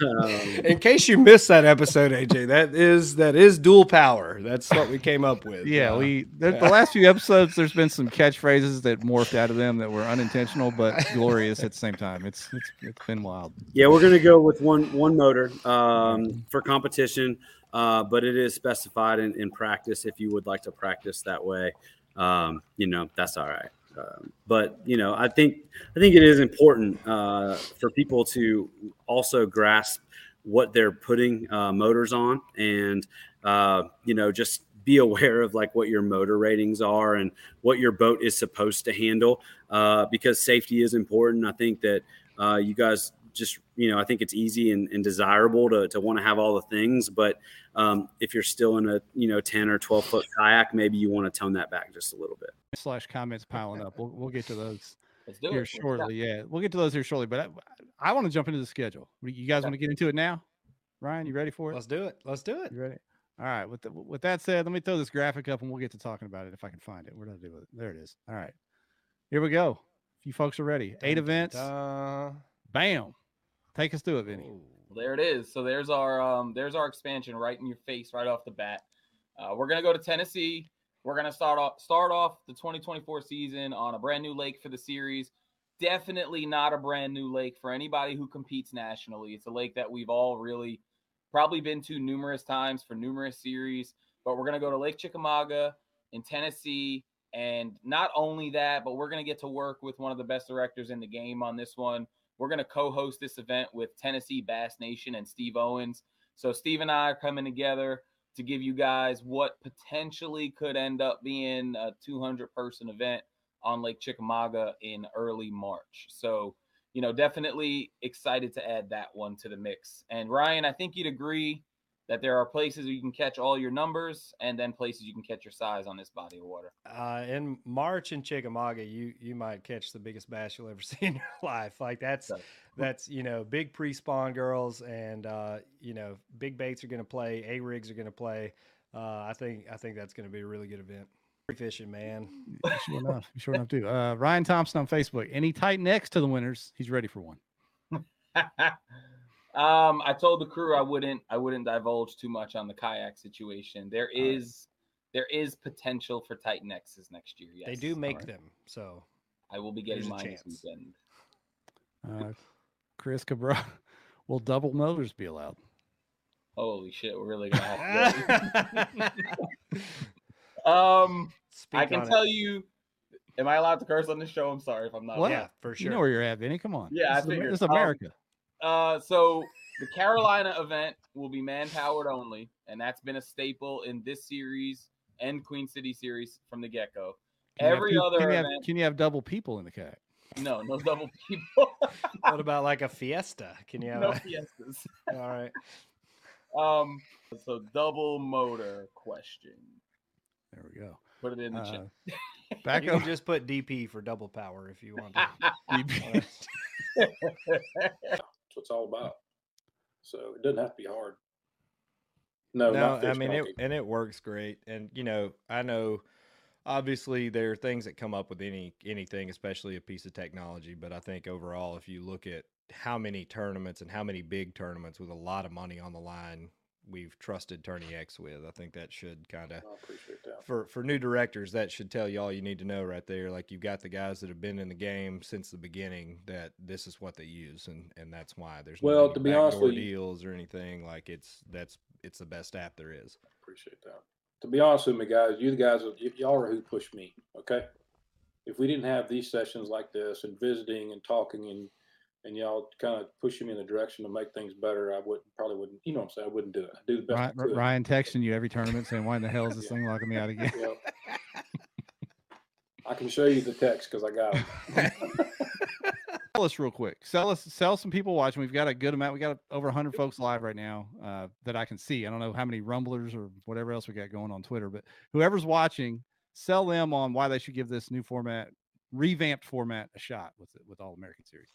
Um, in case you missed that episode, AJ, that is that is dual power. That's what we came up with. Yeah, Uh, we the, the last few episodes. There's been some catchphrases that morphed out of them that were unintentional but glorious at the same time. It's it's, it's been wild. yeah, we're gonna go with one one motor um, for competition, uh, but it is specified in, in practice. If you would like to practice that way, um, you know that's all right. Um, but you know, I think I think it is important uh, for people to also grasp what they're putting uh, motors on, and uh, you know, just be aware of like what your motor ratings are and what your boat is supposed to handle, uh, because safety is important. I think that uh, you guys just you know, I think it's easy and, and desirable to, to want to have all the things, but um, if you're still in a you know 10 or 12 foot kayak, maybe you want to tone that back just a little bit. Slash comments piling up. We'll we'll get to those Let's do here it. Shortly. Yeah, we'll get to those here shortly. But I, I want to jump into the schedule. You guys want to get into it now? Ryan, you ready for it? Let's do it. Let's do it. You ready? All right. With the, with that said, let me throw this graphic up and we'll get to talking about it if I can find it. Where did I do it? There it is. All right. Here we go. If you folks are ready, eight events. Bam. Take us through it, Vinny. There it is. So there's our um there's our expansion right in your face right off the bat. Uh, we're gonna go to Tennessee. We're gonna start off start off the 2024 season on a brand new lake for the series. Definitely not a brand new lake for anybody who competes nationally. It's a lake that we've all really probably been to numerous times for numerous series. But we're gonna go to Lake Chickamauga in Tennessee. And not only that, but we're going to get to work with one of the best directors in the game on this one. We're going to co host this event with Tennessee Bass Nation and Steve Owens. So, Steve and I are coming together to give you guys what potentially could end up being a 200 person event on Lake Chickamauga in early March. So, you know, definitely excited to add that one to the mix. And Ryan, I think you'd agree that there are places you can catch all your numbers and then places you can catch your size on this body of water. Uh, in March in Chickamauga, you you might catch the biggest bass you'll ever *laughs* see in your life. Like that's that's you know big pre-spawn girls and uh, you know big baits are going to play, a rigs are going to play. Uh, I think I think that's going to be a really good event. Fishing, man. Sure enough, sure enough, too. Uh, Ryan Thompson on Facebook. Any tight necks to the winners? He's ready for one. *laughs* Um, I told the crew I wouldn't I wouldn't divulge too much on the kayak situation. There is there is potential for tight X's next year. Yes, They do make them, so I will be getting there's a mine this chance. weekend. Uh, Chris Cabral. *laughs* Will double motors be allowed? Holy shit, we're really gonna have to. go. *laughs* *laughs* um, I can on it. tell you. Am I allowed to curse on the show? I'm sorry if I'm not. What? You know where you're at, Vinny. Come on. Yeah, I This is Amer- figured. This is Um, America. Uh, so the Carolina event will be man powered only, and that's been a staple in this series and Queen City series from the get go. Can you have Every two- other can you, have, event, can you have double people in the kayak? no, no *laughs* double people, what about like a fiesta? Can you have no a- fiestas. *laughs* All right. Um, so double motor question. There we go. Put it in the Uh, chat. *laughs* Back you up. can just put DP for double power if you want. To. That's what it's all about. So it doesn't have to be hard. No, no, I mean it, and it works great. And you know, I know obviously there are things that come up with any anything, especially a piece of technology. But I think overall, if you look at how many tournaments and how many big tournaments with a lot of money on the line we've trusted Tourney X with, I think that should kind of I appreciate that. for for new directors that should tell you all you need to know right there like you've got the guys that have been in the game since the beginning that this is what they use and and that's why there's no Well, any to be honest with you- deals or anything like it's that's it's the best app there is Appreciate that. To be honest with me, guys, you the guys, y- y'all are who pushed me. Okay. If we didn't have these sessions like this and visiting and talking and and y'all kind of pushing me in the direction to make things better, I wouldn't probably wouldn't. You know what I'm saying? I wouldn't do it. I do the best Ryan. Ryan texting you every tournament saying, "Why in the hell is this thing locking me out again?" *laughs* Yep. I can show you the text because I got it. *laughs* Sell us real quick. Sell us, sell some people watching. We've got a good amount. We got over 100 folks live right now uh, that I can see. I don't know how many rumblers or whatever else we got going on Twitter, but whoever's watching, sell them on why they should give this new format, revamped format, a shot with it with All American Series.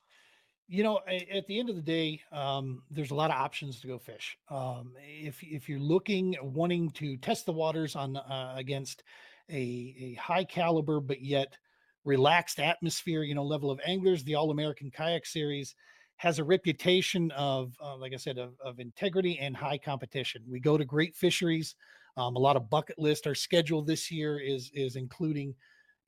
You know at the end of the day um, there's a lot of options to go fish. Um, if if you're looking wanting to test the waters on uh, against a, a high caliber but yet relaxed atmosphere you know level of anglers the all-american kayak series has a reputation of uh, like i said of, of integrity and high competition. We go to great fisheries. Um, a lot of bucket list. Our schedule this year is is including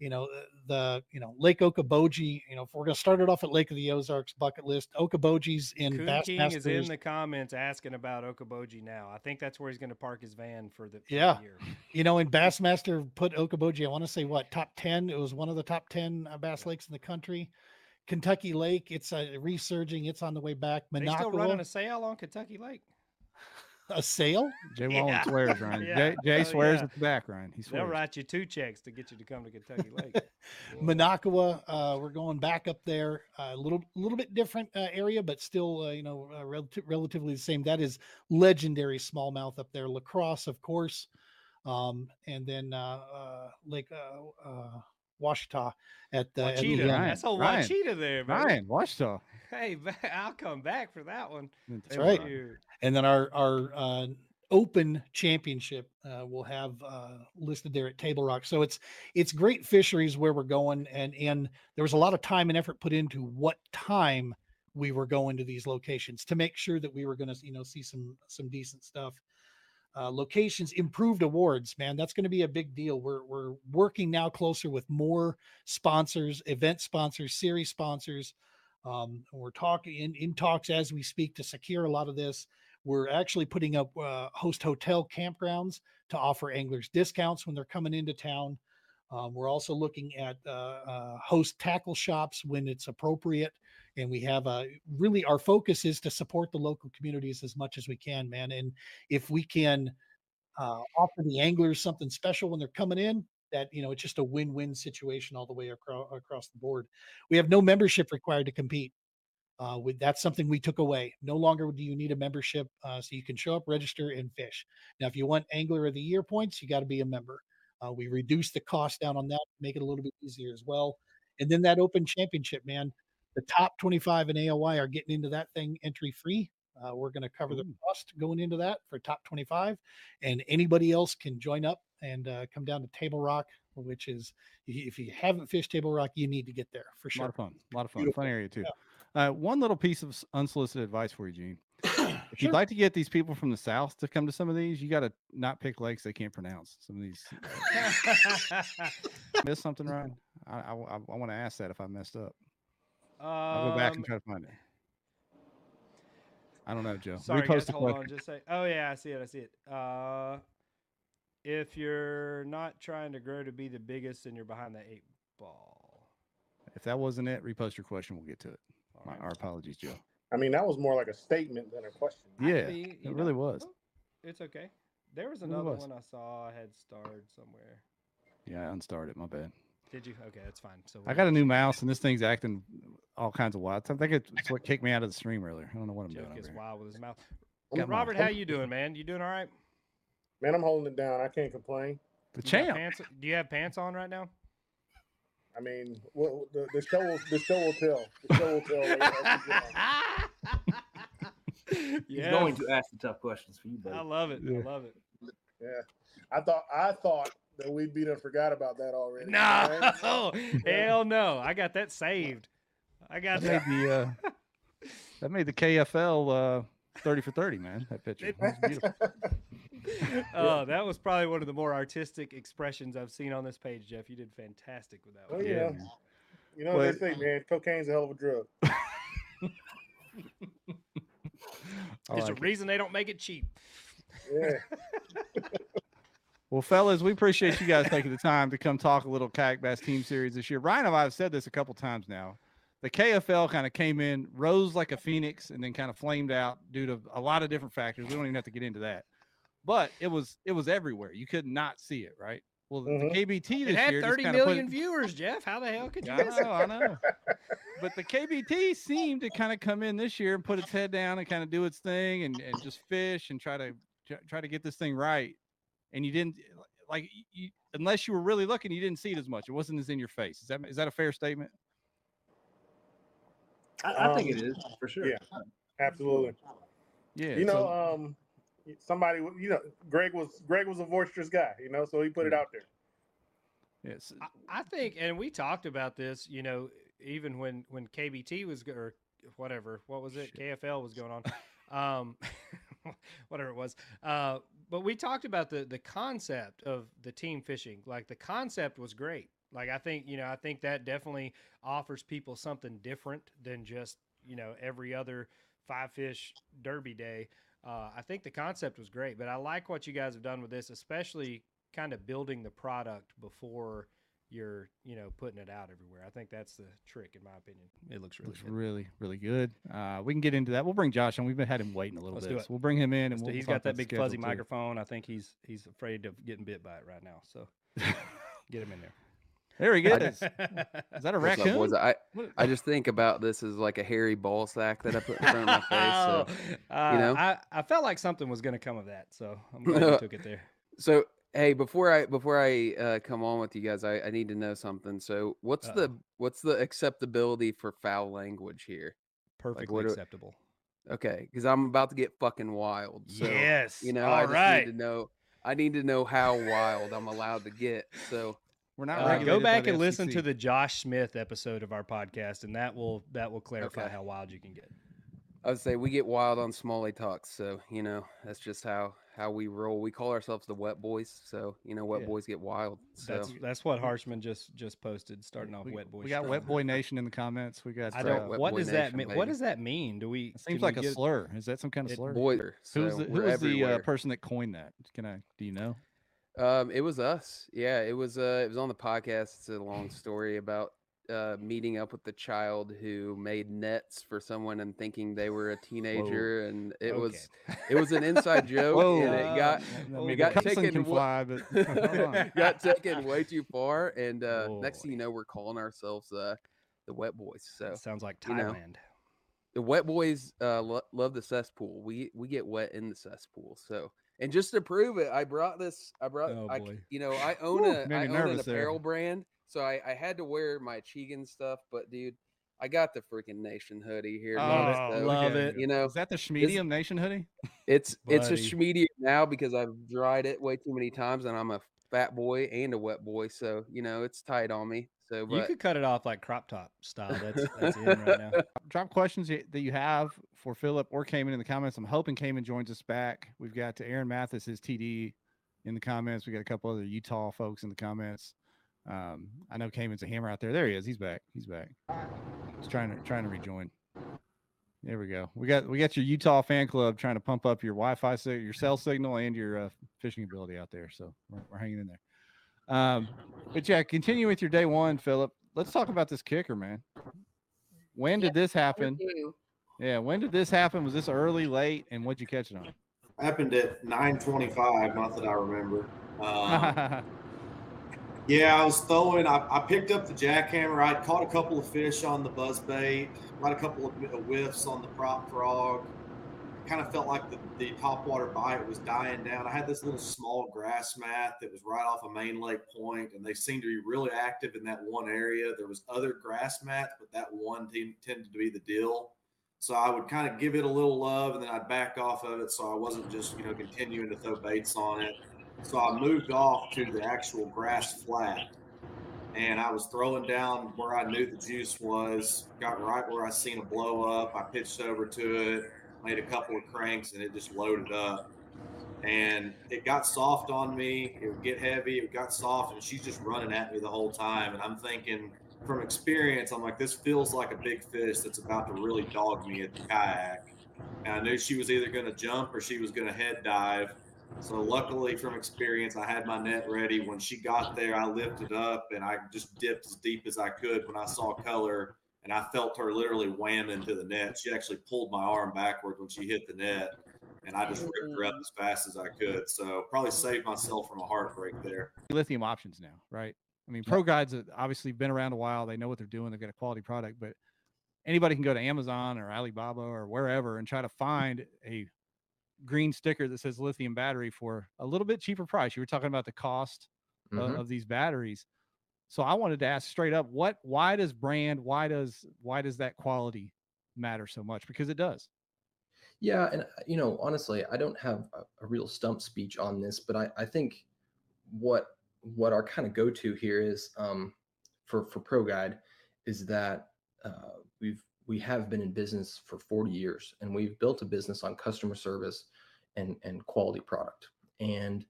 you know uh, the you know Lake Okoboji. You know, if we're going to start it off at Lake of the Ozarks bucket list, Okoboji's in Coon King is in the comments asking about Okoboji now. I think that's where he's going to park his van for the, for the Yeah, year. you know, in Bassmaster put Okoboji. I want to say what top ten. It was one of the top ten uh, bass lakes in the country. Kentucky Lake, it's uh, resurging. It's on the way back. They still running a sale on Kentucky Lake. A sale. Jay Wallen Yeah. swears, *laughs* Ryan. Yeah. Jay, Jay Oh, swears yeah. at the back, Ryan. He swears. They'll write you two checks to get you to come to Kentucky Lake. *laughs* Minocqua, uh, we're going back up there. A little, little bit different uh, area, but still, uh, you know, uh, relati- relatively the same. That is legendary smallmouth up there. La Crosse, of course, um, and then uh, uh, Lake uh, uh, Washita at the. at Wachita. Leon. That's a Ryan. Wachita there, man. Ryan, Washita. Hey, *laughs* I'll come back for that one. That's Thank right. you. And then our our uh, Open Championship uh, will have uh, listed there at Table Rock. So it's it's great fisheries where we're going, and and there was a lot of time and effort put into what time we were going to these locations to make sure that we were going to you know see some some decent stuff. Uh, locations improved awards man that's going to be a big deal we're we're working now closer with more sponsors event sponsors series sponsors um, we're talking in, in talks as we speak to secure a lot of this. We're actually putting up uh, host hotel campgrounds to offer anglers discounts when they're coming into town. Um, we're also looking at uh, uh, host tackle shops when it's appropriate. And we have a really our focus is to support the local communities as much as we can, man. And if we can uh, offer the anglers something special when they're coming in, that you know it's just a win-win situation all the way across across the board. We have no membership required to compete. Uh, with that's something we took away. No longer do you need a membership, uh, so you can show up, register, and fish. Now, if you want Angler of the Year points, you got to be a member. Uh, we reduced the cost down on that, make it a little bit easier as well. And then that Open Championship, man, the top 25 in AOY are getting into that thing entry free. Uh, we're going to cover the cost going into that for top 25, and anybody else can join up and uh, come down to Table Rock, which is if you haven't fished Table Rock, you need to get there for A sure. lot of fun. A lot of fun. Beautiful. Fun area too. Uh, one little piece of unsolicited advice for you, Gene. *coughs* if you'd like to get these people from the south to come to some of these, you got to not pick lakes they can't pronounce. Some of these. *laughs* Miss something, Ryan? I, I, want to ask that if I messed up. I'll go back and Um, try to find it. I don't know, Joe. Sorry, Repost guys, hold on. Just say, oh yeah, I see it. I see it. Uh, if you're not trying to grow to be the biggest and you're behind the eight ball, If that wasn't it, repost your question. We'll get to it. My, our apologies, Joe. I mean, that was more like a statement than a question. Yeah, be, it you really know, was. Oh, it's okay. There was It really another was. one I saw I had starred somewhere. Yeah, I unstarted. My bad. Did you? Okay, that's fine. So I got a new mouse and this thing's acting all kinds of wild. I think it's what kicked me out of the stream earlier. I don't know what I'm Joe doing. gets over here. wild with his mouth. Got my- Robert, how you doing, man? You doing all right? Man, I'm holding it down. I can't complain. The You got Pants, do you have pants on right now? I mean, what, the, the show will the show will tell. The show will tell. later as we get on. *laughs* Yeah. going to ask the tough questions for you, buddy. I love it. I love it. Yeah, I thought I thought that we'd be done forgot about that already. No, *laughs* hell no. I got that saved. I got That made that. the uh, that made the KFL uh, thirty for thirty, man. That picture. It- That *laughs* *laughs* was. Oh, that was probably one of the more artistic expressions I've seen on this page, Jeff. You did fantastic with that Oh one. yeah. You know what they say, man. Cocaine's a hell of a drug. *laughs* There's like a it. reason they don't make it cheap. Yeah. *laughs* Well, fellas, we appreciate you guys taking the time to come talk a little kayak bass team series this year. Ryan and I have said this a couple times now. The KFL kind of came in, rose like a phoenix, and then kind of flamed out due to a lot of different factors. We don't even have to get into that. But it was it was everywhere. You could not see it, right? Well, the, the KBT this It had year just 30 put- viewers, Jeff. How the hell could you I know, I know. But the KBT seemed to kind of come in this year and put its head down and kind of do its thing and, and just fish and try to try- try to get this thing right. And you didn't like you, unless you were really looking, you didn't see it as much. It wasn't as in your face. Is that is that a fair statement? I, I think Um, it is for sure. Yeah, absolutely. Yeah. You know, so- um, somebody, you know, Greg was Greg was a boisterous guy, you know, so he put it out there. Yes. I, I think, and we talked about this, you know, even when when KBT was or whatever, what was it? KFL was going on, *laughs* um, *laughs* whatever it was. Uh, but we talked about the the concept of the team fishing. Like the concept was great. Like I think you know, I think that definitely offers people something different than just you know every other five fish derby day. Uh, I think the concept was great, but I like what you guys have done with this, especially kind of building the product before you're you know putting it out everywhere. I think that's the trick, in my opinion. It looks really Looks good. really, really good. Uh, we can get into that. We'll bring Josh on. We've been had him waiting a little Let's bit. do it. So we'll bring him in and Let's do- we'll he's talk got that big fuzzy too. microphone. I think he's he's afraid of getting bit by it right now. So *laughs* get him in there. There he I goes. just- Is that a What's up, raccoon? boys? I, I just think about this as like a hairy ball sack that I put in front of my *laughs* face. So, Uh, you know, I, I felt like something was going to come of that, so I'm glad you *laughs* took it there. So hey, before I before I uh, come on with you guys, I, I need to know something. So what's the what's the acceptability for foul language here? Perfectly what do- acceptable. Okay, because I'm about to get fucking wild. So, Yes, you know, all I just right. need to know. I need to know how wild I'm allowed to get. So we're not Uh, go back and listen to the Josh Smith episode of our podcast, and that will that will clarify Okay. how wild you can get. I would say we get wild on Smalley talks. So you know, that's just how how we roll. We call ourselves the Wet Boys. So you know, Wet Yeah. Boys get wild. So That's that's what Harshman just just posted, starting off We, wet boy. we got stuff. Wet Boy Nation in the comments. We got. I don't. uh, what does that mean? What does that mean? Do we? It seems like we a slur. Is that some kind of It- slur? Boiler, Who's so the, who was the uh, person that coined that? Can I? Do you know? Um, it was us. Yeah, it was. Uh, it was on the podcast. It's a long *laughs* story about uh, meeting up with the child who made nets for someone and thinking they were a teenager, and it was it was an inside *laughs* joke, Whoa. and it got I mean, it got taken fly, but *laughs* got taken way too far, and uh, next thing you know, we're calling ourselves uh, the Wet Boys. So sounds like you know, Thailand. the Wet Boys uh, lo- love the cesspool. We we get wet in the cesspool. So and just to prove it, I brought this. I brought. Oh, I, you know, I own Whew, a made I own an nervous there. apparel brand, so I, I had to wear my Chegan stuff. But dude, I got the freaking Nation hoodie here. man, Oh, so, look at You know, is that the this- Schmedium Nation hoodie? It's it's a Buddy. schmedium now because I've dried it way too many times, and I'm a fat boy and a wet boy, so you know it's tight on me. So, You could cut it off like crop top style. That's that's in right now. *laughs* Drop questions that you have for Philip or Cayman in the comments. I'm hoping Cayman joins us back. We've got to Aaron Mathis, his TD, in the comments. We got a couple other Utah folks in the comments. Um, I know Cayman's a hammer out there. There he is. He's back. He's back. He's trying to trying to rejoin. There we go. We got we got your Utah fan club trying to pump up your Wi-Fi, your cell signal, and your uh, fishing ability out there. So we're, we're hanging in there. Um, but yeah, continue with your day one, Philip. Let's talk about this kicker, man. When did this happen? Yeah, when did this happen? Was this early, late, and what'd you catch it on? happened at 9:25. Not that I remember. Um, *laughs* yeah, I was throwing. I, I picked up the jackhammer. I'd caught a couple of fish on the buzz bait. Got a couple of whiffs on the prop frog. Kind of felt like the, the topwater bite was dying down. I had this little small grass mat that was right off a main lake point, and they seemed to be really active in that one area. There was other grass mats, but that one team tended to be the deal. So I would kind of give it a little love and then I'd back off of it so I wasn't just, you know, continuing to throw baits on it. So I moved off to the actual grass flat and I was throwing down where I knew the juice was, got right where I seen a blow up. I pitched over to it, made a couple of cranks and it just loaded up. And it got soft on me. It would get heavy. It got soft, and she's just running at me the whole time. And I'm thinking, from experience, I'm like, this feels like a big fish that's about to really dog me at the kayak. And I knew she was either going to jump or she was going to head dive. So luckily, from experience, I had my net ready. When she got there, I lifted up and I just dipped as deep as I could when I saw color. And I felt her literally wham into the net. She actually pulled my arm backward when she hit the net, and I just ripped her up as fast as I could. So probably saved myself from a heartbreak there. lithium options now, right? I mean, Pro Guides have obviously been around a while. They know what they're doing. They've got a quality product, but anybody can go to Amazon or Alibaba or wherever and try to find a green sticker that says lithium battery for a little bit cheaper price. You were talking about the cost o- Mhm. of these batteries. So I wanted to ask straight up, what why does brand, why does why does that quality matter so much? Because it does. Yeah, and uh, you know, honestly, I don't have a, a real stump speech on this, but I, I think what what our kind of go to here is um, for for Pro Guide is that uh, we've we have been in business for 40 years, and we've built a business on customer service and and quality product. And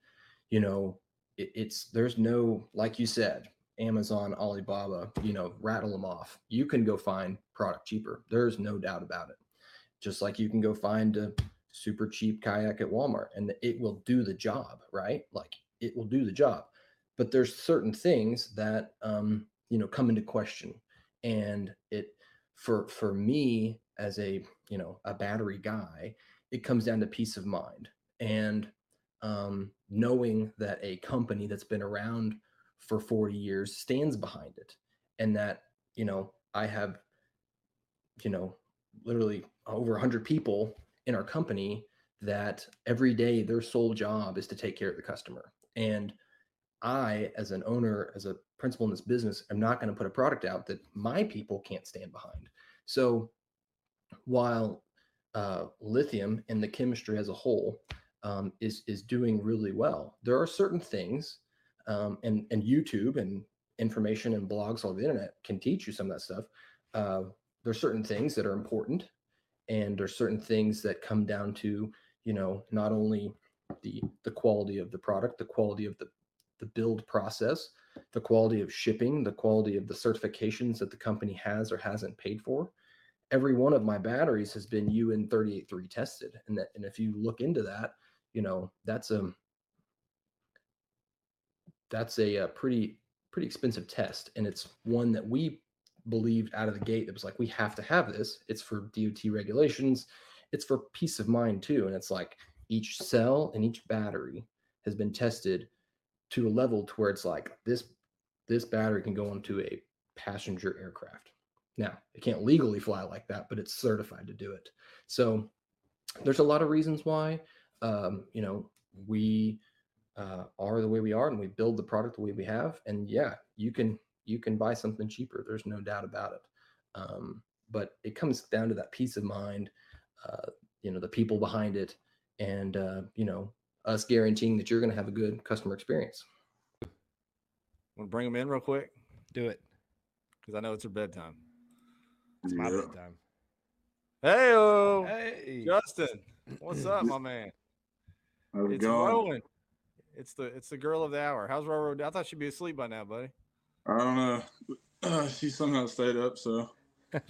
you know, it, it's there's no like you said, Amazon, Alibaba, you know, rattle them off. You can go find product cheaper. There's no doubt about it just like you can go find a super cheap kayak at Walmart and it will do the job, right? Like it will do the job. But there's certain things that um, you know come into question. And it for for me as a you know a battery guy, it comes down to peace of mind and um, knowing that a company that's been around for 40 years stands behind it. And that you know i have you know literally over 100 people in our company that every day their sole job is to take care of the customer. And i as an owner as a principal in this business am not going to put a product out that my people can't stand behind. So while uh, lithium and the chemistry as a whole um, is is doing really well there are certain things um, and and youtube and information and blogs over the internet can teach you some of that stuff uh, there's certain things that are important and there's certain things that come down to you know not only the the quality of the product the quality of the the build process the quality of shipping the quality of the certifications that the company has or hasn't paid for. Every one of my batteries has been un 383 tested and that and if you look into that you know that's a that's a, uh pretty pretty expensive test and it's one that we believed out of the gate. It was like we have to have this. It's for DOT regulations. It's for peace of mind too. And it's like each cell and each battery has been tested to a level to where it's like this this battery can go onto a passenger aircraft. Now, it can't legally fly like that, but it's certified to do it. So there's a lot of reasons why um, you know we uh, are the way we are and we build the product the way we have and yeah you can you can buy something cheaper there's no doubt about it um, but it comes down to that peace of mind uh, you know the people behind it and uh, you know us guaranteeing that you're going to have a good customer experience Want to bring them in real quick? Do it. Because I know it's their bedtime. It's my Yeah. bedtime. Hey, Hey. Justin, what's up, *laughs* my man? How's It's going? rolling. It's the it's the girl of the hour. How's Roro? I thought she'd be asleep by now, buddy. I don't know. Uh, *clears throat* she somehow stayed up, so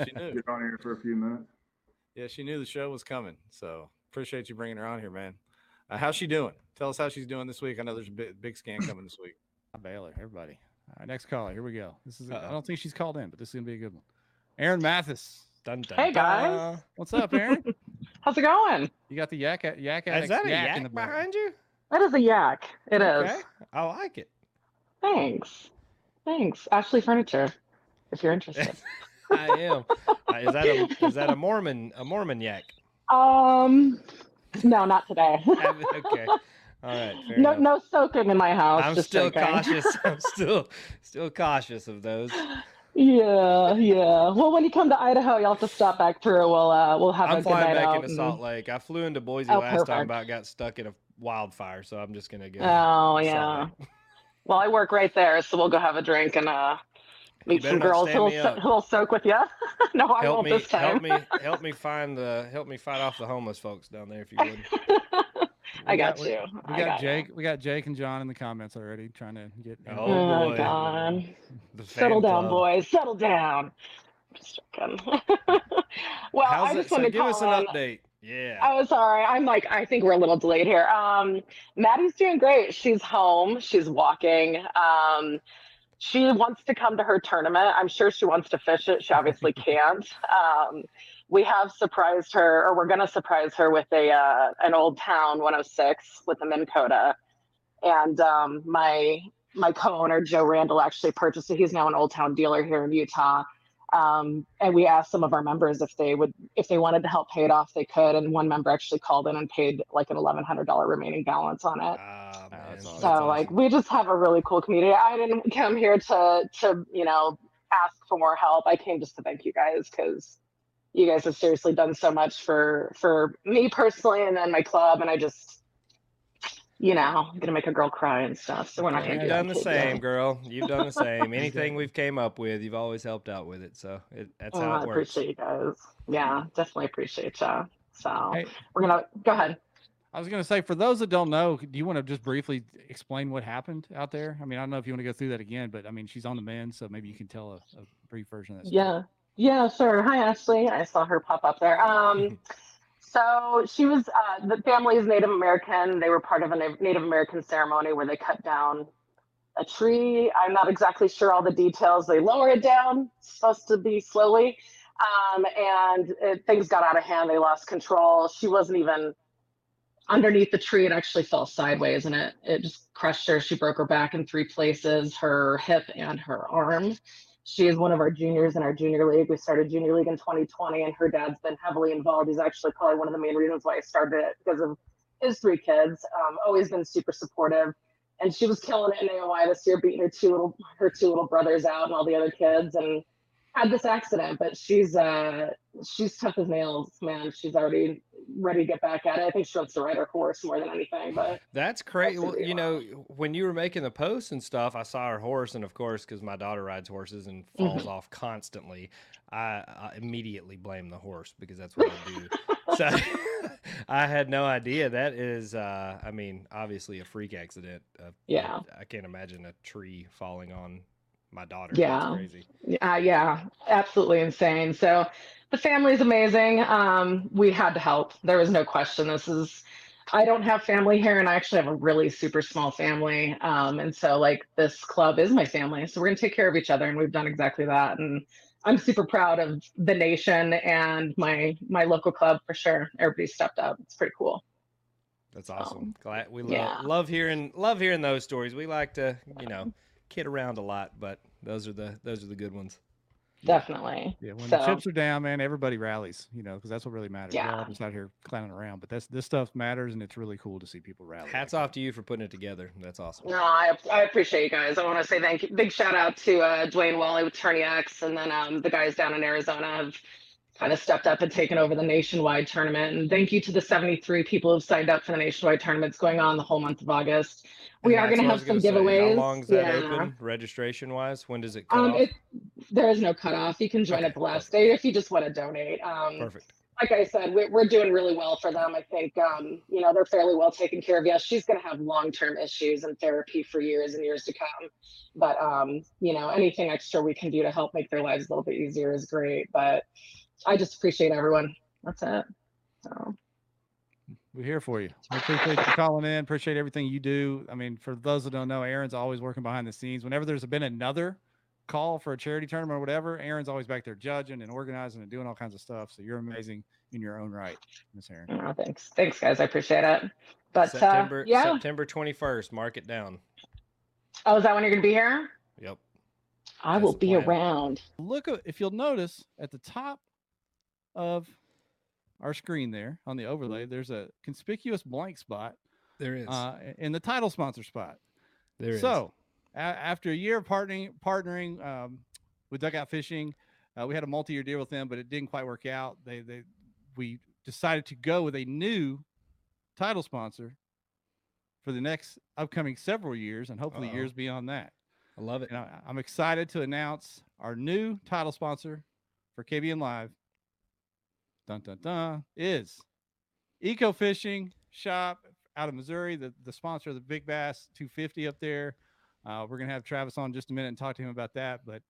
She *laughs* knew. get on here for a few minutes. Yeah, she knew the show was coming. So appreciate you bringing her on here, man. Uh, how's she doing? Tell us how she's doing this week. I know there's a big, big scan *clears throat* coming this week. Baylor, everybody. All right, next caller. Here we go. This is. I Uh-oh. don't think she's called in, but this is gonna be a good one. Aaron Mathis. Dun, dun, Hey, guys. dun. What's up, Aaron? *laughs* How's it going? You got the yak yak Is addicts that a yak, in yak the back. behind you? That is a yak. It is. Okay. I like it. Thanks. Thanks. Ashley Furniture, if you're interested. *laughs* I am. Uh, is that a is that a Mormon a Mormon yak? um, no, not today. *laughs* okay. All right. No, enough. no soaking in my house. I'm still cautious. *laughs* I'm still still cautious of those. Yeah, yeah. Well, when you come to Idaho, you'll have to stop back through. We'll uh, we'll have a I'm good flying night back out. into and- Salt Lake. I flew into Boise Oh, last time, perfect. but got stuck in a wildfire, so I'm just gonna go. Oh yeah. Lake. *laughs* Well, I work right there, so we'll go have a drink and uh meet some girls who'll, so- who'll soak with you. *laughs* no, I help won't me, this time. help me, *laughs* help me find the, help me fight off the homeless folks down there if you would. I We got you. We I got, got you. Jake. We got Jake and John in the comments already, trying to get. Oh, Oh, boy. God. Settle down, club. boys. Settle down. Just joking. well, How's I it? just So to give us an call in. update. Yeah. Oh, sorry. I'm like, I think we're a little delayed here. Um, Maddie's doing great. She's home. She's walking. Um, she wants to come to her tournament. I'm sure she wants to fish it. She obviously *laughs* can't. Um, we have surprised her, or we're going to surprise her with a uh, an Old Town 106 with a Minn Kota. And um, my my co-owner Joe Randall actually purchased it. He's now an Old Town dealer here in Utah. Um, and we asked some of our members if they would, if they wanted to help pay it off, they could. And one member actually called in and paid like an eleven hundred dollar remaining balance on it. Ah, man. so like we just have a really cool community. I didn't come here to to you know ask for more help. I came just to thank you guys because you guys have seriously done so much for for me personally and then my club. And I just you know I'm gonna make a girl cry and stuff. So we're not gonna You've do done that the to you. same, girl. You've done the same. *laughs* Anything we've came up with, you've always helped out with it. So it, that's Oh, how I works. appreciate you guys. Yeah, definitely appreciate you. So Hey. we're gonna go ahead. I was gonna say, for those that don't know, do you want to just briefly explain what happened out there? I mean, I don't know if you want to go through that again, but I mean, she's on the men, so maybe you can tell a, a brief version of that. story. Yeah. Yeah, sure. Hi, Ashley. I saw her pop up there. Um, *laughs* so she was, uh, the family is Native American. They were part of a Native American ceremony where they cut down a tree. I'm not exactly sure all the details. They lower it down, supposed to be slowly. Um, and it, things got out of hand. They lost control. She wasn't even underneath the tree. It actually fell sideways and it, it just crushed her. She broke her back in three places, her hip and her arm. She is one of our juniors in our junior league. We started junior league in 2020, and her dad's been heavily involved. He's actually probably one of the main reasons why I started it because of his three kids. Um, always been super supportive, and she was killing it in AOY this year, beating her two little her two little brothers out and all the other kids, and had this accident. But she's uh she's tough as nails, man. She's already ready to get back at it. I think she wants to ride her horse more than anything. But That's crazy. Well, you know, when you were making the posts and stuff, I saw her horse, and of course, because my daughter rides horses and falls Mhm. off constantly, I, I immediately blame the horse because that's what I do. so *laughs* I had no idea. That is, uh, I mean, obviously a freak accident. Uh, Yeah. I can't imagine a tree falling on my daughter. Yeah. Uh, yeah, absolutely insane. So the family is amazing. Um, we had to help. There was no question. This is, I don't have family here, and I actually have a really super small family. Um, and so, like, this club is my family. So we're going to take care of each other, and we've done exactly that. And I'm super proud of the nation and my my local club for sure. Everybody stepped up. It's pretty cool. That's awesome. Glad we love yeah. love hearing love hearing those stories. We like to, you know, kid around a lot, but those are the those are the good ones. Definitely. Yeah, when so, the chips are down, man, everybody rallies, you know, because that's what really matters. We're all Yeah. just out here clowning around, but that's this stuff matters, and it's really cool to see people rally. Hats off to you for putting it together. That's awesome. No, I, I appreciate you guys. I want to say thank you. Big shout out to uh, Dwayne Wally with Tourney X, and then um, the guys down in Arizona have kind of stepped up and taken over the nationwide tournament. And thank you to the 73 people who've signed up for the nationwide tournaments going on the whole month of August. We And are going to have some gonna say. giveaways. How long is that yeah. open registration wise? When does it cut Um, it, there is no cutoff. You can join at the last day if you just want to donate. Um, Perfect. like I said, we're, we're doing really well for them. I think, um, you know, they're fairly well taken care of. Yes, she's going to have long-term issues and therapy for years and years to come. But, um, you know, anything extra we can do to help make their lives a little bit easier is great. But I just appreciate everyone. That's it. So. We're here for you. We appreciate you calling in. Appreciate everything you do. I mean, for those that don't know, Aaron's always working behind the scenes. Whenever there's been another call for a charity tournament or whatever, Aaron's always back there judging and organizing and doing all kinds of stuff. So you're amazing in your own right, Miss Aaron. Oh, thanks. Thanks, guys. I appreciate it. But September uh, yeah. September twenty first. Mark it down. Oh, is that when you're going to be here? Yep. I will be around. Look, if you'll notice at the top of our screen there on the overlay, there's a conspicuous blank spot. There is. uh, in the title sponsor spot. There is. so, a- after a year of partnering partnering um, with Dugout Fishing, uh, we had a multi-year deal with them, but it didn't quite work out. They they we decided to go with a new title sponsor for the next upcoming several years, and hopefully Uh-oh. years beyond that. I love it. And I, I'm excited to announce our new title sponsor for KBN Live. Dun dun dun is Eco Fishing Shop out of Missouri, the, the sponsor of the Big Bass 250 up there. Uh, we're gonna have Travis on just a minute and talk to him about that. But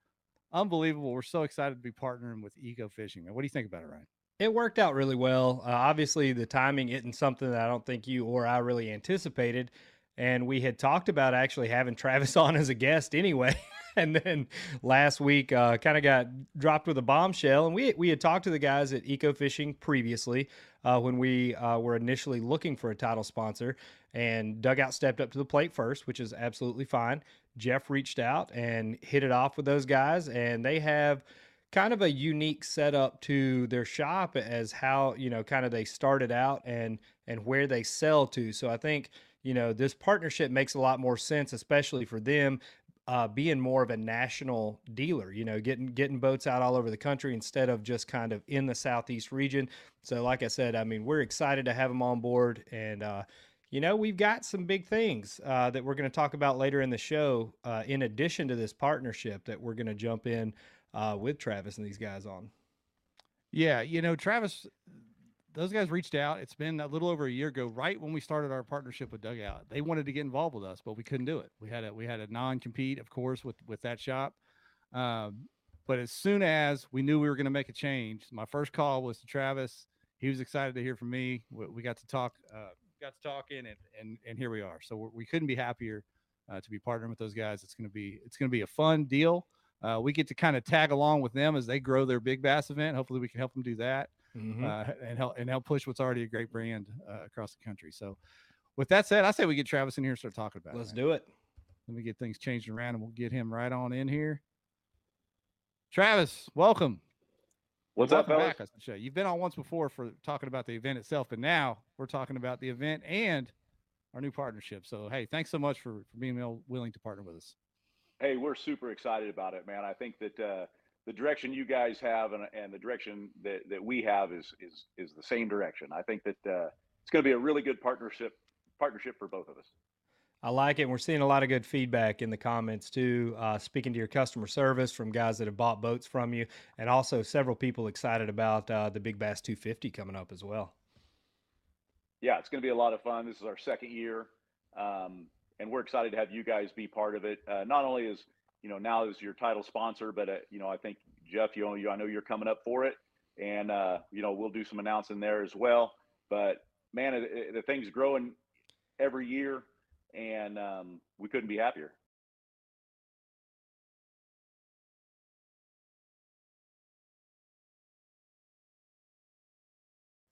unbelievable! We're so excited to be partnering with Eco Fishing. What do you think about it, Ryan? It worked out really well. Uh, obviously, the timing isn't something that I don't think you or I really anticipated. And we had talked about actually having *laughs* Travis on as a guest anyway. *laughs* and then last week, uh, kind of got dropped with a bombshell. And we, we had talked to the guys at Eco Fishing previously uh, when we uh, were initially looking for a title sponsor. And Dugout stepped up to the plate first, which is absolutely fine. Jeff reached out and hit it off with those guys. And they have kind of a unique setup to their shop as how you know kind of they started out and and where they sell to so i think you know this partnership makes a lot more sense especially for them uh, being more of a national dealer you know getting getting boats out all over the country instead of just kind of in the southeast region so like i said i mean we're excited to have them on board and uh, you know, we've got some big things uh, that we're going to talk about later in the show, uh, in addition to this partnership that we're going to jump in uh, with Travis and these guys on. Yeah, you know, Travis, those guys reached out. It's been a little over a year ago, right when we started our partnership with Dugout. They wanted to get involved with us, but we couldn't do it. We had a we had a non compete, of course, with with that shop. Um, but as soon as we knew we were going to make a change, my first call was to Travis. He was excited to hear from me. We, we got to talk, uh, got to talking, and and and here we are. So we're, we couldn't be happier uh, to be partnering with those guys. It's going to be it's going to be a fun deal. Uh, we get to kind of tag along with them as they grow their big bass event. Hopefully, we can help them do that Mhm. uh, and help and help push what's already a great brand uh, across the country. So, with that said, I say we get Travis in here and start talking about it. Let's it. do it. Let me get things changed around, and we'll get him right on in here. Travis, welcome. What's up, welcome fellas? back. I should say. You've been on once before for talking about the event itself, but now we're talking about the event and our new partnership. So, hey, thanks so much for, for being willing to partner with us. Hey, we're super excited about it, man. I think that uh, the direction you guys have and, and the direction that, that we have is is is the same direction. I think that uh, it's going to be a really good partnership partnership for both of us. I like it. And we're seeing a lot of good feedback in the comments too. Uh, speaking to your customer service from guys that have bought boats from you, and also several people excited about uh, the Big Bass 250 coming up as well. Yeah, it's going to be a lot of fun. This is our second year, um, and we're excited to have you guys be part of it. Uh, not only as you know now is your title sponsor, but uh, you know I think Jeff, you know, you I know you're coming up for it, and uh, you know we'll do some announcing there as well. But man, it, it, the thing's growing every year, and um, we couldn't be happier.